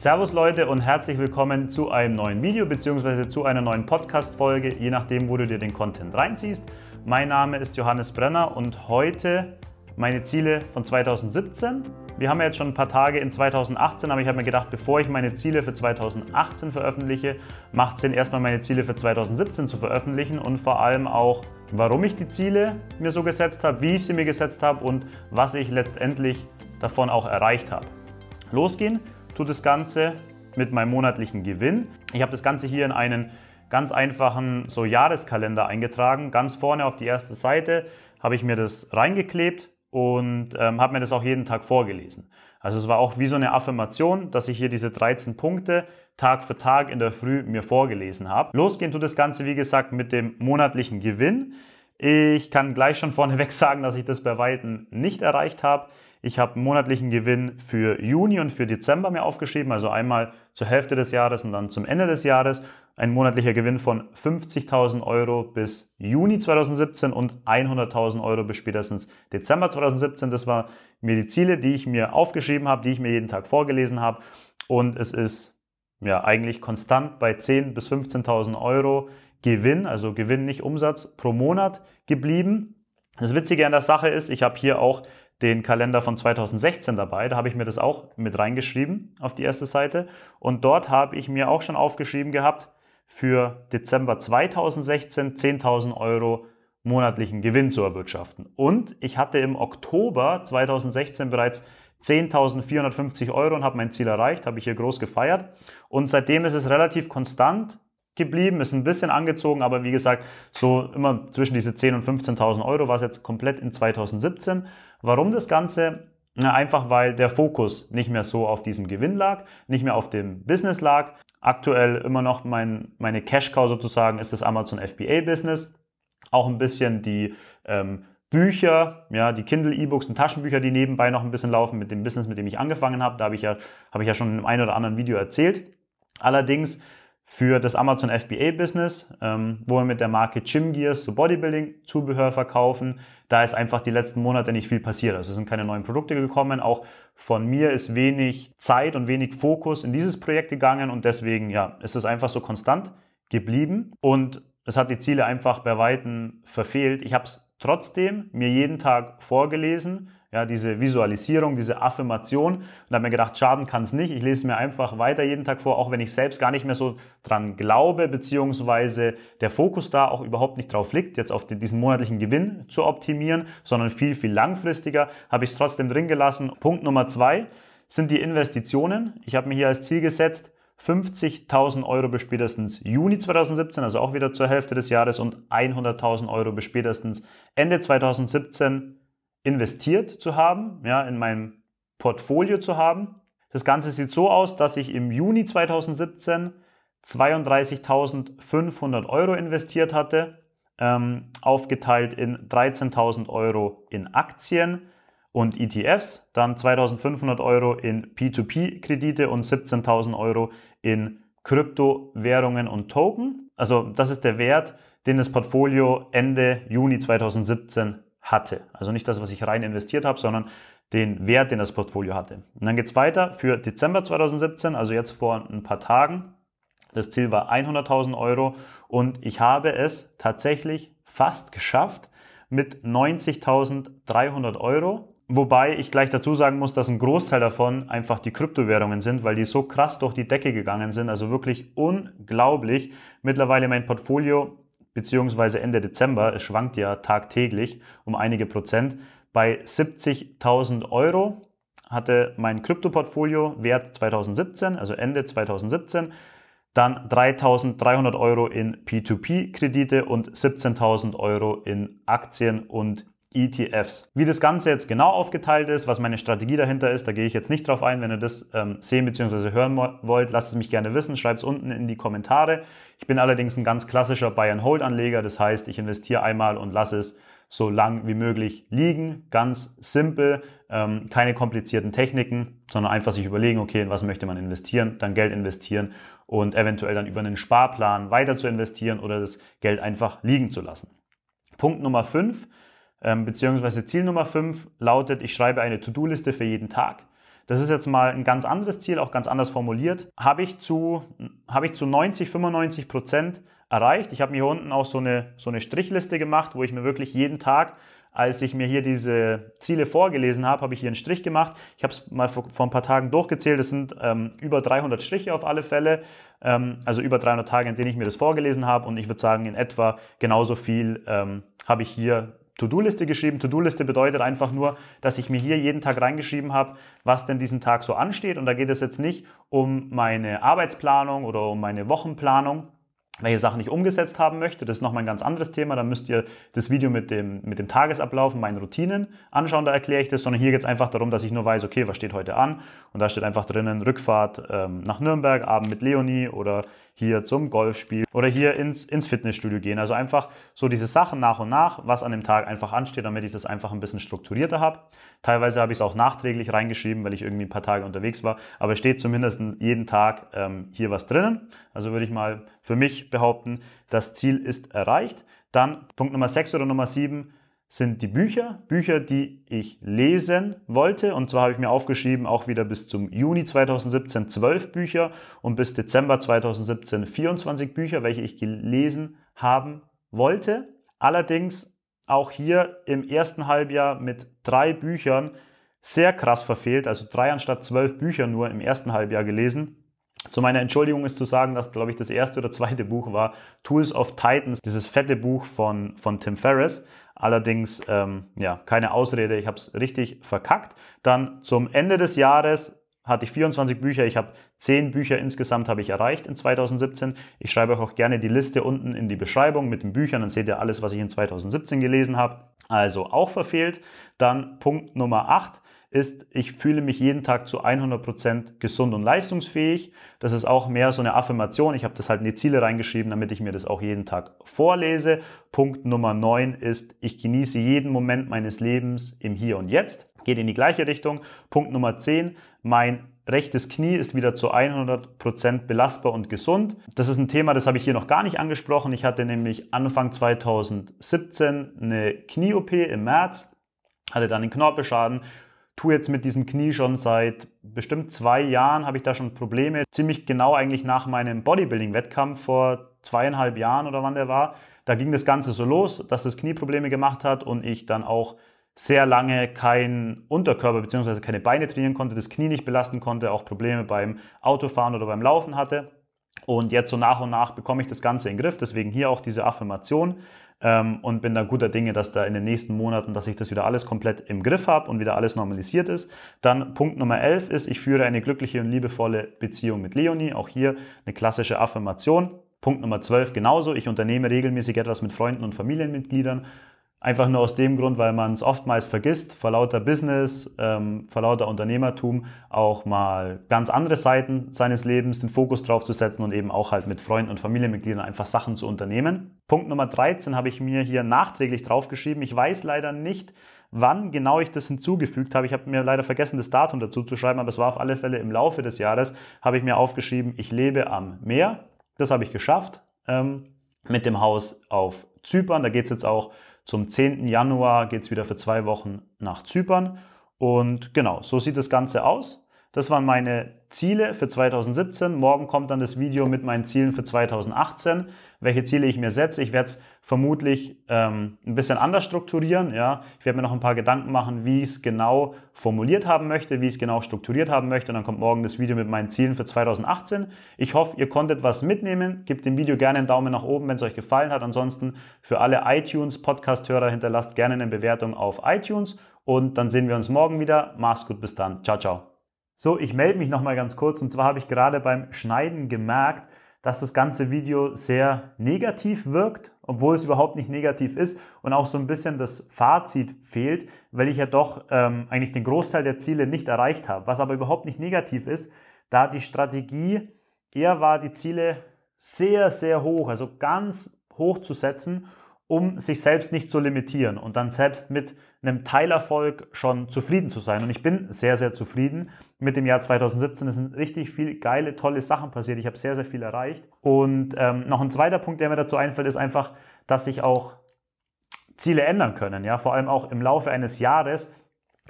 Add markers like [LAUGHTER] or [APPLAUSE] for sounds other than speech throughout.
Servus Leute und herzlich willkommen zu einem neuen Video bzw. zu einer neuen Podcast-Folge, je nachdem, wo du dir den Content reinziehst. Mein Name ist Johannes Brenner und heute meine Ziele von 2017. Wir haben ja jetzt schon ein paar Tage in 2018, aber ich habe mir gedacht, bevor ich meine Ziele für 2018 veröffentliche, macht es Sinn, erstmal meine Ziele für 2017 zu veröffentlichen und vor allem auch, warum ich die Ziele mir so gesetzt habe, wie ich sie mir gesetzt habe und was ich letztendlich davon auch erreicht habe. Losgehen tut das Ganze mit meinem monatlichen Gewinn. Ich habe das Ganze hier in einen ganz einfachen so Jahreskalender eingetragen. Ganz vorne auf die erste Seite habe ich mir das reingeklebt und ähm, habe mir das auch jeden Tag vorgelesen. Also es war auch wie so eine Affirmation, dass ich hier diese 13 Punkte Tag für Tag in der Früh mir vorgelesen habe. Losgehen tut das Ganze, wie gesagt, mit dem monatlichen Gewinn. Ich kann gleich schon vorneweg [LAUGHS] sagen, dass ich das bei Weitem nicht erreicht habe. Ich habe einen monatlichen Gewinn für Juni und für Dezember mir aufgeschrieben, also einmal zur Hälfte des Jahres und dann zum Ende des Jahres. Ein monatlicher Gewinn von 50.000 Euro bis Juni 2017 und 100.000 Euro bis spätestens Dezember 2017. Das waren mir die Ziele, die ich mir aufgeschrieben habe, die ich mir jeden Tag vorgelesen habe. Und es ist ja eigentlich konstant bei 10.000 bis 15.000 Euro Gewinn, also Gewinn, nicht Umsatz pro Monat geblieben. Das Witzige an der Sache ist, ich habe hier auch den Kalender von 2016 dabei. Da habe ich mir das auch mit reingeschrieben auf die erste Seite. Und dort habe ich mir auch schon aufgeschrieben gehabt, für Dezember 2016 10.000 Euro monatlichen Gewinn zu erwirtschaften. Und ich hatte im Oktober 2016 bereits 10.450 Euro und habe mein Ziel erreicht, habe ich hier groß gefeiert. Und seitdem ist es relativ konstant geblieben, ist ein bisschen angezogen, aber wie gesagt, so immer zwischen diese 10.000 und 15.000 Euro war es jetzt komplett in 2017. Warum das Ganze? Na, einfach weil der Fokus nicht mehr so auf diesem Gewinn lag, nicht mehr auf dem Business lag. Aktuell immer noch mein, meine Cash-Cow sozusagen ist das Amazon FBA-Business. Auch ein bisschen die ähm, Bücher, ja, die Kindle E-Books und Taschenbücher, die nebenbei noch ein bisschen laufen mit dem Business, mit dem ich angefangen habe. Da habe ich ja, habe ich ja schon in einem ein oder anderen Video erzählt. Allerdings für das Amazon FBA Business, ähm, wo wir mit der Marke Gym Gears so Bodybuilding Zubehör verkaufen. Da ist einfach die letzten Monate nicht viel passiert. Also es sind keine neuen Produkte gekommen. Auch von mir ist wenig Zeit und wenig Fokus in dieses Projekt gegangen und deswegen ja, ist es einfach so konstant geblieben und es hat die Ziele einfach bei weitem verfehlt. Ich habe es trotzdem mir jeden Tag vorgelesen ja, diese Visualisierung, diese Affirmation. Und habe mir gedacht, schaden kann es nicht. Ich lese mir einfach weiter jeden Tag vor, auch wenn ich selbst gar nicht mehr so dran glaube, beziehungsweise der Fokus da auch überhaupt nicht drauf liegt, jetzt auf diesen monatlichen Gewinn zu optimieren, sondern viel, viel langfristiger, habe ich es trotzdem drin gelassen. Punkt Nummer zwei sind die Investitionen. Ich habe mir hier als Ziel gesetzt, 50.000 Euro bis spätestens Juni 2017, also auch wieder zur Hälfte des Jahres und 100.000 Euro bis spätestens Ende 2017 investiert zu haben, ja, in mein Portfolio zu haben. Das Ganze sieht so aus, dass ich im Juni 2017 32.500 Euro investiert hatte, ähm, aufgeteilt in 13.000 Euro in Aktien und ETFs, dann 2.500 Euro in P2P-Kredite und 17.000 Euro in Kryptowährungen und Token. Also das ist der Wert, den das Portfolio Ende Juni 2017 hatte. Also nicht das, was ich rein investiert habe, sondern den Wert, den das Portfolio hatte. Und dann geht es weiter für Dezember 2017, also jetzt vor ein paar Tagen. Das Ziel war 100.000 Euro und ich habe es tatsächlich fast geschafft mit 90.300 Euro. Wobei ich gleich dazu sagen muss, dass ein Großteil davon einfach die Kryptowährungen sind, weil die so krass durch die Decke gegangen sind. Also wirklich unglaublich. Mittlerweile mein Portfolio beziehungsweise Ende Dezember, es schwankt ja tagtäglich um einige Prozent, bei 70.000 Euro hatte mein Kryptoportfolio Wert 2017, also Ende 2017, dann 3.300 Euro in P2P-Kredite und 17.000 Euro in Aktien und ETFs. Wie das Ganze jetzt genau aufgeteilt ist, was meine Strategie dahinter ist, da gehe ich jetzt nicht drauf ein. Wenn ihr das ähm, sehen bzw. hören wollt, lasst es mich gerne wissen. Schreibt es unten in die Kommentare. Ich bin allerdings ein ganz klassischer Buy-and-Hold-Anleger. Das heißt, ich investiere einmal und lasse es so lang wie möglich liegen. Ganz simpel, ähm, keine komplizierten Techniken, sondern einfach sich überlegen, okay, in was möchte man investieren, dann Geld investieren und eventuell dann über einen Sparplan weiter zu investieren oder das Geld einfach liegen zu lassen. Punkt Nummer 5 ähm, beziehungsweise Ziel Nummer 5 lautet, ich schreibe eine To-Do-Liste für jeden Tag. das ist jetzt mal ein ganz anderes Ziel, auch ganz anders formuliert, habe ich zu, habe ich zu 90, 95 Prozent erreicht. Ich habe mir hier unten auch so eine, so eine Strichliste gemacht, wo ich mir wirklich jeden Tag als ich mir hier diese Ziele vorgelesen habe, habe ich hier einen Strich gemacht. Ich habe es mal vor, vor, ein paar Tagen durchgezählt. Es sind ähm, über 300 Striche auf alle Fälle. Ähm, also über 300 Tage, in denen ich mir das vorgelesen habe. Und ich würde sagen, in etwa genauso viel ähm, habe ich hier To-Do-Liste geschrieben. To-Do-Liste bedeutet einfach nur, dass ich mir hier jeden Tag reingeschrieben habe, was denn diesen Tag so ansteht. Und da geht es jetzt nicht um meine Arbeitsplanung oder um meine Wochenplanung, welche Sachen ich umgesetzt haben möchte. Das ist nochmal ein ganz anderes Thema. Da müsst ihr das Video mit dem, mit dem Tagesablauf und meinen Routinen anschauen, da erkläre ich das, sondern hier geht es einfach darum, dass ich nur weiß, okay, was steht heute an? Und da steht einfach drinnen Rückfahrt ähm, nach Nürnberg, Abend mit Leonie oder hier zum Golfspiel oder hier ins, ins Fitnessstudio gehen. Also einfach so diese Sachen nach und nach, was an dem Tag einfach ansteht, damit ich das einfach ein bisschen strukturierter habe. Teilweise habe ich es auch nachträglich reingeschrieben, weil ich irgendwie ein paar Tage unterwegs war, aber es steht zumindest jeden Tag ähm, hier was drinnen. Also würde ich mal für mich behaupten, das Ziel ist erreicht. Dann Punkt Nummer 6 oder Nummer 7 sind die Bücher, Bücher, die ich lesen wollte. Und zwar habe ich mir aufgeschrieben, auch wieder bis zum Juni 2017 12 Bücher und bis Dezember 2017 24 Bücher, welche ich gelesen haben wollte. Allerdings auch hier im ersten Halbjahr mit drei Büchern sehr krass verfehlt, also drei anstatt zwölf Bücher nur im ersten Halbjahr gelesen. Zu meiner Entschuldigung ist zu sagen, dass, glaube ich, das erste oder zweite Buch war Tools of Titans, dieses fette Buch von, von Tim Ferriss. Allerdings, ähm, ja, keine Ausrede, ich habe es richtig verkackt. Dann zum Ende des Jahres hatte ich 24 Bücher. Ich habe 10 Bücher insgesamt habe ich erreicht in 2017. Ich schreibe euch auch gerne die Liste unten in die Beschreibung mit den Büchern. Dann seht ihr alles, was ich in 2017 gelesen habe. Also auch verfehlt. Dann Punkt Nummer 8 ist, ich fühle mich jeden Tag zu 100% gesund und leistungsfähig. Das ist auch mehr so eine Affirmation. Ich habe das halt in die Ziele reingeschrieben, damit ich mir das auch jeden Tag vorlese. Punkt Nummer 9 ist, ich genieße jeden Moment meines Lebens im Hier und Jetzt. Geht in die gleiche Richtung. Punkt Nummer 10, mein rechtes Knie ist wieder zu 100% belastbar und gesund. Das ist ein Thema, das habe ich hier noch gar nicht angesprochen. Ich hatte nämlich Anfang 2017 eine Knie-OP im März, hatte dann einen Knorpelschaden, tue jetzt mit diesem Knie schon seit bestimmt zwei Jahren, habe ich da schon Probleme. Ziemlich genau eigentlich nach meinem Bodybuilding-Wettkampf vor zweieinhalb Jahren oder wann der war. Da ging das Ganze so los, dass das Knie Probleme gemacht hat und ich dann auch sehr lange kein Unterkörper bzw. keine Beine trainieren konnte, das Knie nicht belasten konnte, auch Probleme beim Autofahren oder beim Laufen hatte. Und jetzt so nach und nach bekomme ich das Ganze in den Griff. Deswegen hier auch diese Affirmation ähm, und bin da guter Dinge, dass da in den nächsten Monaten, dass ich das wieder alles komplett im Griff habe und wieder alles normalisiert ist. Dann Punkt Nummer 11 ist, ich führe eine glückliche und liebevolle Beziehung mit Leonie. Auch hier eine klassische Affirmation. Punkt Nummer 12 genauso. Ich unternehme regelmäßig etwas mit Freunden und Familienmitgliedern. Einfach nur aus dem Grund, weil man es oftmals vergisst, vor lauter Business, ähm, vor lauter Unternehmertum auch mal ganz andere Seiten seines Lebens den Fokus drauf zu setzen und eben auch halt mit Freunden und Familienmitgliedern einfach Sachen zu unternehmen. Punkt Nummer 13 habe ich mir hier nachträglich draufgeschrieben. Ich weiß leider nicht, wann genau ich das hinzugefügt habe. Ich habe mir leider vergessen, das Datum dazu zu schreiben, aber es war auf alle Fälle im Laufe des Jahres, habe ich mir aufgeschrieben, ich lebe am Meer. Das habe ich geschafft ähm, mit dem Haus auf Zypern. Da geht es jetzt auch zum 10. Januar geht es wieder für zwei Wochen nach Zypern. Und genau, so sieht das Ganze aus. Das waren meine Ziele für 2017. Morgen kommt dann das Video mit meinen Zielen für 2018, welche Ziele ich mir setze. Ich werde es vermutlich ähm, ein bisschen anders strukturieren. Ja. Ich werde mir noch ein paar Gedanken machen, wie ich es genau formuliert haben möchte, wie ich es genau strukturiert haben möchte. Und dann kommt morgen das Video mit meinen Zielen für 2018. Ich hoffe, ihr konntet was mitnehmen. Gebt dem Video gerne einen Daumen nach oben, wenn es euch gefallen hat. Ansonsten für alle iTunes-Podcast-Hörer hinterlasst gerne eine Bewertung auf iTunes. Und dann sehen wir uns morgen wieder. Mach's gut, bis dann. Ciao, ciao. So, ich melde mich nochmal ganz kurz und zwar habe ich gerade beim Schneiden gemerkt, dass das ganze Video sehr negativ wirkt, obwohl es überhaupt nicht negativ ist und auch so ein bisschen das Fazit fehlt, weil ich ja doch ähm, eigentlich den Großteil der Ziele nicht erreicht habe. Was aber überhaupt nicht negativ ist, da die Strategie eher war, die Ziele sehr, sehr hoch, also ganz hoch zu setzen um sich selbst nicht zu limitieren und dann selbst mit einem Teilerfolg schon zufrieden zu sein. Und ich bin sehr, sehr zufrieden mit dem Jahr 2017. Es sind richtig viele geile, tolle Sachen passiert. Ich habe sehr, sehr viel erreicht. Und ähm, noch ein zweiter Punkt, der mir dazu einfällt, ist einfach, dass sich auch Ziele ändern können. Ja, vor allem auch im Laufe eines Jahres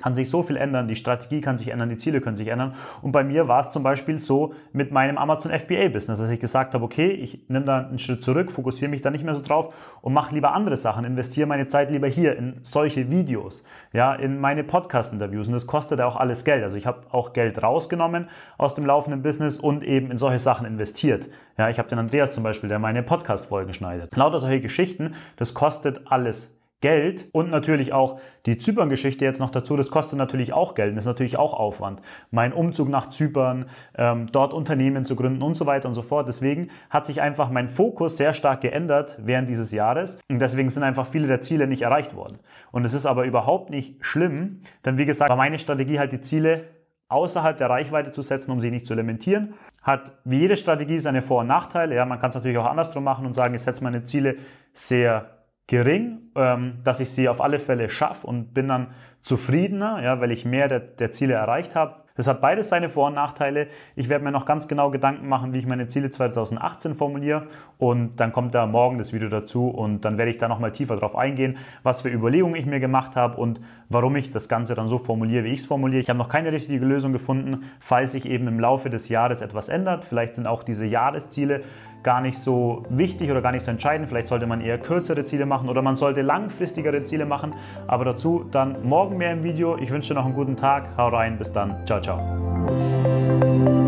kann sich so viel ändern, die Strategie kann sich ändern, die Ziele können sich ändern. Und bei mir war es zum Beispiel so mit meinem Amazon FBA-Business, dass ich gesagt habe, okay, ich nehme da einen Schritt zurück, fokussiere mich da nicht mehr so drauf und mache lieber andere Sachen, investiere meine Zeit lieber hier in solche Videos, ja, in meine Podcast-Interviews. Und das kostet ja auch alles Geld. Also ich habe auch Geld rausgenommen aus dem laufenden Business und eben in solche Sachen investiert. Ja, ich habe den Andreas zum Beispiel, der meine Podcast-Folgen schneidet. Lauter solche Geschichten, das kostet alles Geld und natürlich auch die Zypern-Geschichte jetzt noch dazu, das kostet natürlich auch Geld, das ist natürlich auch Aufwand. Mein Umzug nach Zypern, ähm, dort Unternehmen zu gründen und so weiter und so fort. Deswegen hat sich einfach mein Fokus sehr stark geändert während dieses Jahres und deswegen sind einfach viele der Ziele nicht erreicht worden. Und es ist aber überhaupt nicht schlimm, denn wie gesagt, war meine Strategie halt die Ziele außerhalb der Reichweite zu setzen, um sie nicht zu limitieren. Hat wie jede Strategie seine Vor- und Nachteile. Ja, man kann es natürlich auch andersrum machen und sagen, ich setze meine Ziele sehr gering, ähm, dass ich sie auf alle Fälle schaffe und bin dann zufriedener, ja, weil ich mehr der, der Ziele erreicht habe. Das hat beides seine Vor- und Nachteile. Ich werde mir noch ganz genau Gedanken machen, wie ich meine Ziele 2018 formuliere und dann kommt da morgen das Video dazu und dann werde ich da nochmal tiefer drauf eingehen, was für Überlegungen ich mir gemacht habe und warum ich das Ganze dann so formuliere, wie ich es formuliere. Ich habe noch keine richtige Lösung gefunden, falls sich eben im Laufe des Jahres etwas ändert. Vielleicht sind auch diese Jahresziele gar nicht so wichtig oder gar nicht so entscheidend. Vielleicht sollte man eher kürzere Ziele machen oder man sollte langfristigere Ziele machen. Aber dazu dann morgen mehr im Video. Ich wünsche dir noch einen guten Tag. Hau rein. Bis dann. Ciao, ciao.